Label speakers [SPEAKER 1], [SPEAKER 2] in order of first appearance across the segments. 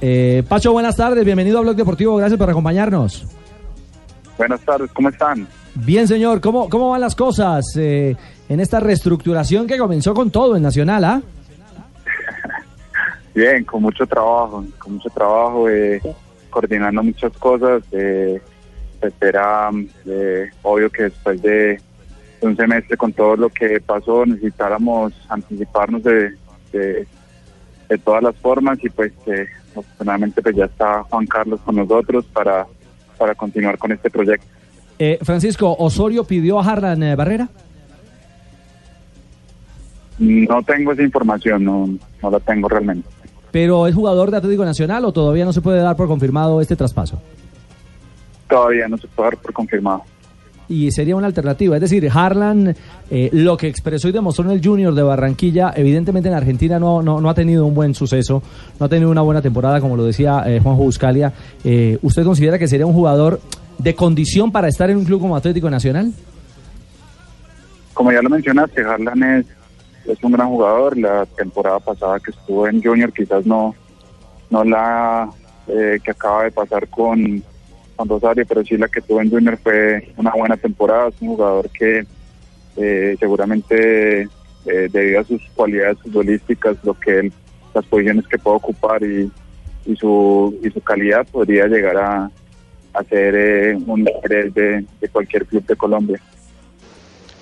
[SPEAKER 1] Eh, Pacho, buenas tardes, bienvenido a Blog Deportivo, gracias por acompañarnos.
[SPEAKER 2] Buenas tardes, ¿cómo están?
[SPEAKER 1] Bien, señor, ¿cómo, cómo van las cosas eh, en esta reestructuración que comenzó con todo en Nacional, ah?
[SPEAKER 2] Bien, con mucho trabajo, con mucho trabajo, eh, coordinando muchas cosas. Eh, se espera, eh, obvio que después de un semestre con todo lo que pasó, necesitáramos anticiparnos de, de, de todas las formas y pues eh, afortunadamente pues ya está Juan Carlos con nosotros para, para continuar con este proyecto.
[SPEAKER 1] Eh, Francisco, ¿Osorio pidió a Harlan eh, Barrera?
[SPEAKER 2] No tengo esa información, no, no la tengo realmente.
[SPEAKER 1] ¿Pero es jugador de Atlético Nacional o todavía no se puede dar por confirmado este traspaso?
[SPEAKER 2] Todavía no se puede dar por confirmado.
[SPEAKER 1] Y sería una alternativa, es decir, Harlan, eh, lo que expresó y demostró en el Junior de Barranquilla, evidentemente en Argentina no, no, no ha tenido un buen suceso, no ha tenido una buena temporada, como lo decía eh, Juanjo Buscalia. Eh, ¿Usted considera que sería un jugador de condición para estar en un club como Atlético Nacional?
[SPEAKER 2] Como ya lo mencionaste, Harlan es, es un gran jugador. La temporada pasada que estuvo en Junior quizás no, no la eh, que acaba de pasar con, con Rosario, pero sí la que tuvo en Junior fue una buena temporada. Es un jugador que eh, seguramente eh, debido a sus cualidades futbolísticas, lo que él, las posiciones que puede ocupar y, su y su calidad podría llegar a, a ser eh, un líder de, cualquier club de Colombia.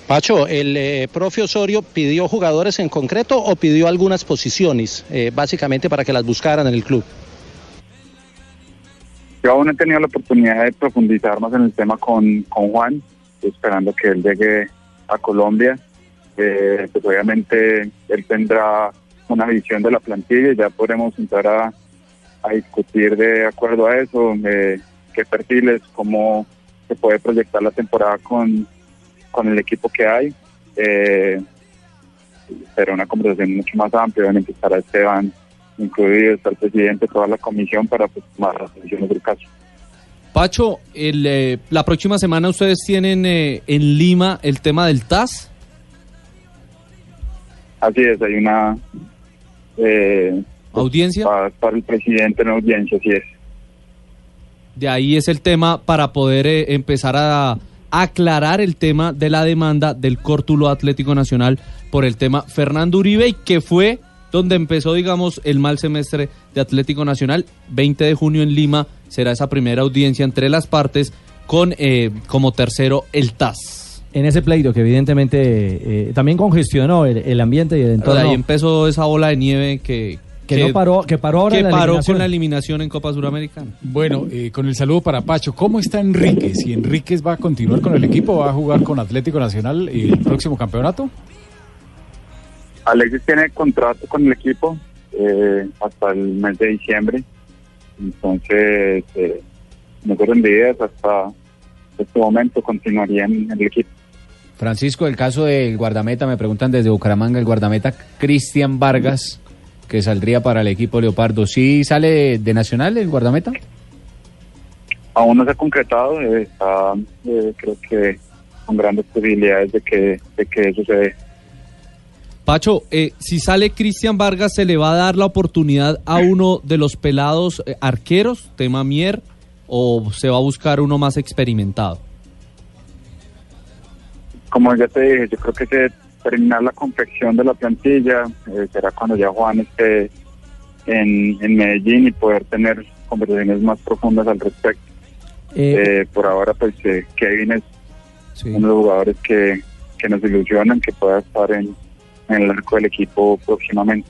[SPEAKER 3] Pacho, ¿el eh, profe Osorio pidió jugadores en concreto o pidió algunas posiciones, básicamente para que las buscaran en el club?
[SPEAKER 2] Yo aún he tenido la oportunidad de profundizar más en el tema con, con Juan, esperando que él llegue a Colombia. Eh, pues obviamente él tendrá una visión de la plantilla y ya podremos entrar a, a discutir de acuerdo a eso, eh, qué perfiles, cómo se puede proyectar la temporada con, con el equipo que hay. Eh, será una conversación mucho más amplia, obviamente estará Esteban incluido, está el presidente, toda la comisión para pues, tomar las decisiones del caso.
[SPEAKER 4] Pacho, el, eh, la próxima semana ustedes tienen eh, en Lima el tema del TAS.
[SPEAKER 2] Así es, hay una eh,
[SPEAKER 4] ¿Audiencia?
[SPEAKER 2] Para, para, el presidente en audiencia, así es.
[SPEAKER 4] De ahí es el tema para poder eh, empezar a aclarar el tema de la demanda del Córtulo Atlético Nacional por el tema Fernando Uribe, y que fue donde empezó, digamos, el mal semestre de Atlético Nacional. 20 de junio en Lima será esa primera audiencia entre las partes con eh, como tercero el TAS.
[SPEAKER 1] En ese pleito que evidentemente eh, también congestionó el, el, ambiente y el entorno.
[SPEAKER 4] Ahí empezó esa bola de nieve que,
[SPEAKER 1] que, que, no paró, que paró ahora
[SPEAKER 4] que
[SPEAKER 1] la
[SPEAKER 4] paró con la eliminación en Copa Suramericana.
[SPEAKER 5] Bueno, eh, con el saludo para Pacho, ¿cómo está Enríquez? ¿Y Enríquez va a continuar con el equipo? ¿Va a jugar con Atlético Nacional el próximo campeonato?
[SPEAKER 2] Alexis tiene contrato con el equipo eh, hasta el mes de diciembre, entonces eh, no corren días hasta este momento continuaría en el equipo.
[SPEAKER 6] Francisco, el caso del guardameta, me preguntan desde Bucaramanga, el guardameta Cristian Vargas, que saldría para el equipo Leopardo. ¿Sí sale de, de Nacional el guardameta?
[SPEAKER 2] Aún no se ha concretado, eh, está, eh, creo que con grandes posibilidades de que, de que eso se dé.
[SPEAKER 4] Pacho, eh, si sale Cristian Vargas, ¿se le va a dar la oportunidad a uno de los pelados eh, arqueros, tema Mier, o se va a buscar uno más experimentado?
[SPEAKER 2] Como ya te dije, yo creo que se terminar la confección de la plantilla eh, será cuando ya Juan esté en, en, Medellín y poder tener conversaciones más profundas al respecto. Eh, por ahora, pues Kevin es sí. uno de los jugadores que, que nos ilusionan que pueda estar en, en el arco del equipo próximamente.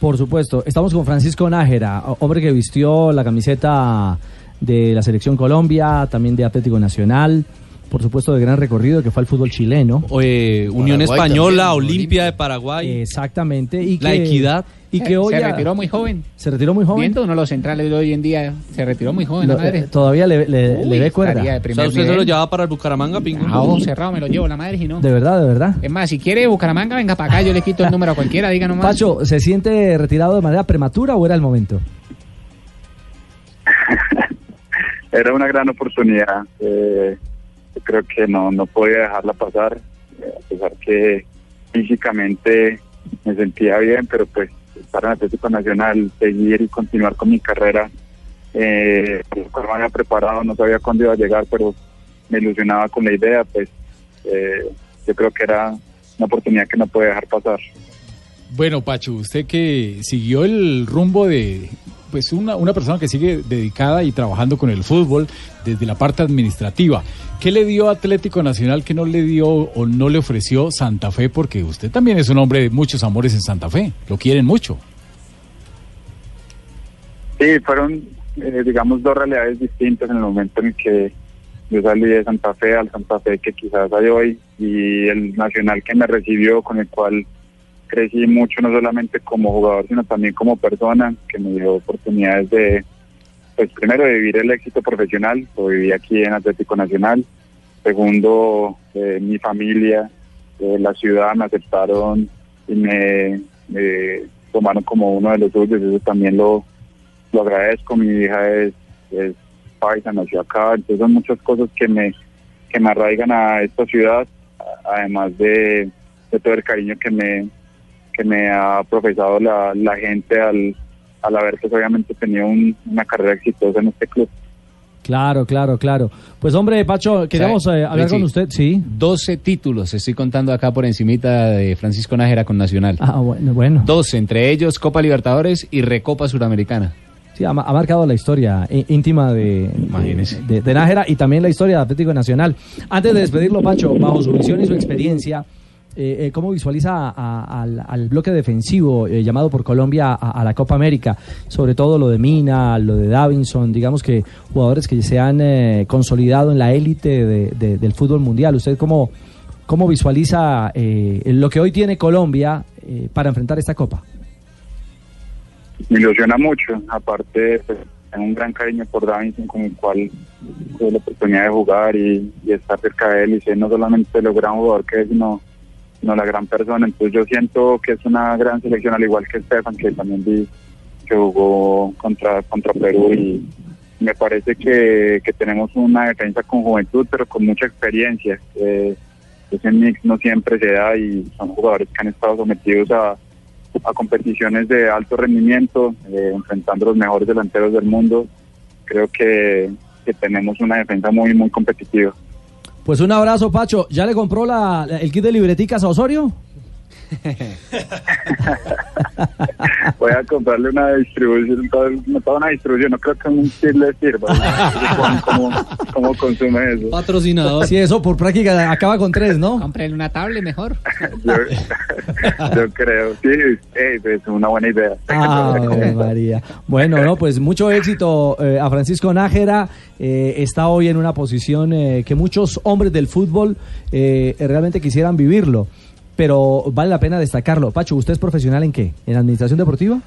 [SPEAKER 1] Por supuesto, estamos con Francisco Nájera, hombre que vistió la camiseta de la Selección Colombia, también de Atlético Nacional, por supuesto de gran recorrido que fue el fútbol chileno.
[SPEAKER 4] Eh, Unión Paraguay Española, también, Olimpia de Paraguay.
[SPEAKER 1] Exactamente. Y
[SPEAKER 4] la
[SPEAKER 1] que,
[SPEAKER 4] Equidad.
[SPEAKER 1] Y que hoy
[SPEAKER 6] se retiró muy joven.
[SPEAKER 1] se retiró muy joven.
[SPEAKER 6] Viendo uno de los centrales de hoy en día, se retiró muy joven.
[SPEAKER 1] Lo-
[SPEAKER 6] la madre.
[SPEAKER 1] eh, todavía le, le-
[SPEAKER 6] Uy,
[SPEAKER 1] le ve cuerda.
[SPEAKER 4] O sea, usted se lo llevaba para el Bucaramanga, Pingo.
[SPEAKER 6] A ojo cerrado me lo llevo la madre si no.
[SPEAKER 1] De verdad, de verdad.
[SPEAKER 6] Es más, si quiere Bucaramanga, venga para acá, yo le quito el número a cualquiera, diga nomás.
[SPEAKER 1] Pacho, ¿se siente retirado de manera prematura o era el momento?
[SPEAKER 2] Era una gran oportunidad. eh, yo creo que no, no podía dejarla pasar, eh, a pesar que físicamente me sentía bien, pero pues estar en Atlético Nacional, seguir y continuar con mi carrera, eh, cual me había preparado, no sabía cuándo iba a llegar, pero me ilusionaba con la idea, pues eh, yo creo que era una oportunidad que no podía dejar pasar.
[SPEAKER 5] Bueno, Pacho, usted que siguió el rumbo de pues una, una persona que sigue dedicada y trabajando con el fútbol desde la parte administrativa. ¿Qué le dio Atlético Nacional que no le dio o no le ofreció Santa Fe? Porque usted también es un hombre de muchos amores en Santa Fe. Lo quieren mucho.
[SPEAKER 2] Sí, fueron, eh, digamos, dos realidades distintas en el momento en que yo salí de Santa Fe al Santa Fe que quizás hay hoy y el Nacional que me recibió, con el cual crecí mucho, no solamente como jugador, sino también como persona, que me dio oportunidades de, pues primero, vivir el éxito profesional, lo viví aquí en Atlético Nacional. Segundo, eh, mi familia, eh, la ciudad me aceptaron y me, me tomaron como uno de los suyos, eso también lo, lo agradezco. Mi hija es, es paisa, nació acá, entonces son muchas cosas que me, que me arraigan a esta ciudad, además de, de todo el cariño que me, que me ha profesado la, la gente al, al haber pues obviamente tenido un- una carrera exitosa en este club.
[SPEAKER 1] Claro, claro, claro. Pues hombre, Pacho, queríamos
[SPEAKER 6] ¿Sabe,
[SPEAKER 1] eh, hablar
[SPEAKER 6] Richie?
[SPEAKER 1] con usted, sí.
[SPEAKER 6] 12 títulos, estoy contando acá por encimita de Francisco Nájera con Nacional.
[SPEAKER 1] Ah, bueno, bueno.
[SPEAKER 6] 12, entre ellos Copa Libertadores y Recopa Suramericana.
[SPEAKER 1] Sí, ha, ma- ha marcado la historia í- íntima de,
[SPEAKER 6] Imagínese.
[SPEAKER 1] de, de Nájera y también la historia de Atlético Nacional. Antes de despedirlo, Pacho, bajo su visión y su experiencia, eh, eh, ¿cómo visualiza a- al, bloque defensivo eh, llamado por Colombia a, la Copa América? Sobre todo lo de Mina, lo de Davinson, digamos que jugadores que se han eh, consolidado en la élite de- de- del fútbol mundial. ¿Usted cómo, cómo visualiza eh, lo que hoy tiene Colombia para enfrentar esta Copa?
[SPEAKER 2] me ilusiona mucho. Aparte, pues, tengo un gran cariño por Davinson, con el cual tuve la oportunidad de jugar y, y estar cerca de él. Y sé no solamente lo gran jugador que es, sino, sino la gran persona. Entonces, yo siento que es una gran selección, al igual que Estefan, que también vi que jugó contra, contra Perú. Y me parece que, que tenemos una defensa con juventud, pero con mucha experiencia. Eh, ese mix no siempre se da y son jugadores que han estado sometidos a a competiciones de alto rendimiento, eh, enfrentando los mejores delanteros del mundo. Creo que, que tenemos una defensa muy, muy competitiva.
[SPEAKER 1] Pues un abrazo, Pacho. ¿Ya le compró la, el kit de libreticas a Osorio?
[SPEAKER 2] Voy a comprarle una distribución, toda, toda una distribución, no creo que un kit le sirva. ¿Cómo, consume eso?
[SPEAKER 4] Patrocinador.
[SPEAKER 1] Sí, eso por práctica acaba con tres, ¿no?
[SPEAKER 6] Cómprele una tablet mejor.
[SPEAKER 2] Yo, yo creo, sí, eh, es una buena idea.
[SPEAKER 1] Ah, María. Bueno, no, pues mucho éxito eh, a Francisco Nájera. Eh, está hoy en una posición eh, que muchos hombres del fútbol eh, realmente quisieran vivirlo. Pero vale la pena destacarlo. Pacho, ¿usted es profesional en qué? ¿En administración deportiva?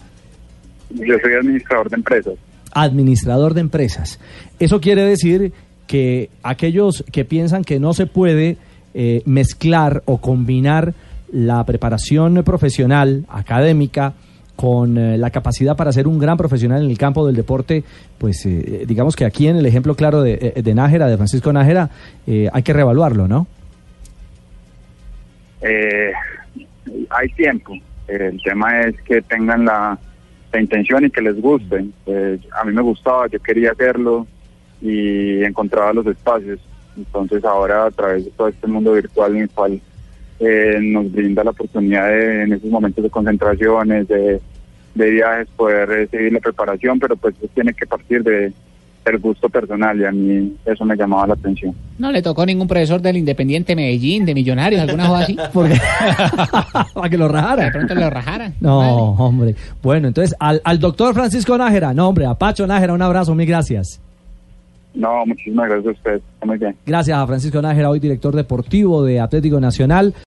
[SPEAKER 2] Yo soy administrador de empresas.
[SPEAKER 1] administrador de empresas. Eso quiere decir que aquellos que piensan que no se puede eh, mezclar o combinar la preparación profesional, académica, con eh, la capacidad para ser un gran profesional en el campo del deporte, pues eh, digamos que aquí en el ejemplo claro de, eh, de Nájera, de Francisco Nájera, eh, hay que reevaluarlo, ¿no?
[SPEAKER 2] Eh, hay tiempo. El tema es que tengan la, intención y que les guste. Eh, a mí me gustaba, yo quería hacerlo y encontraba los espacios. Entonces ahora a través de todo este mundo virtual en el cual eh, nos brinda la oportunidad de, en esos momentos de concentraciones, de, viajes, poder seguir la preparación, pero pues tiene que partir de del gusto personal y a mí eso me llamaba la atención.
[SPEAKER 6] No le tocó ningún profesor del Independiente Medellín, de Millonarios, alguna cosa así.
[SPEAKER 1] Porque para que lo
[SPEAKER 6] De
[SPEAKER 1] rajara.
[SPEAKER 6] pronto lo rajaran.
[SPEAKER 1] No,
[SPEAKER 6] Vale.
[SPEAKER 1] hombre. Bueno, entonces al, al doctor Francisco Nájera, no, hombre, a Pacho Nájera, un abrazo, mil gracias.
[SPEAKER 2] No, muchísimas gracias a. Está muy bien.
[SPEAKER 1] Gracias a Francisco Nájera, hoy director deportivo de Atlético Nacional.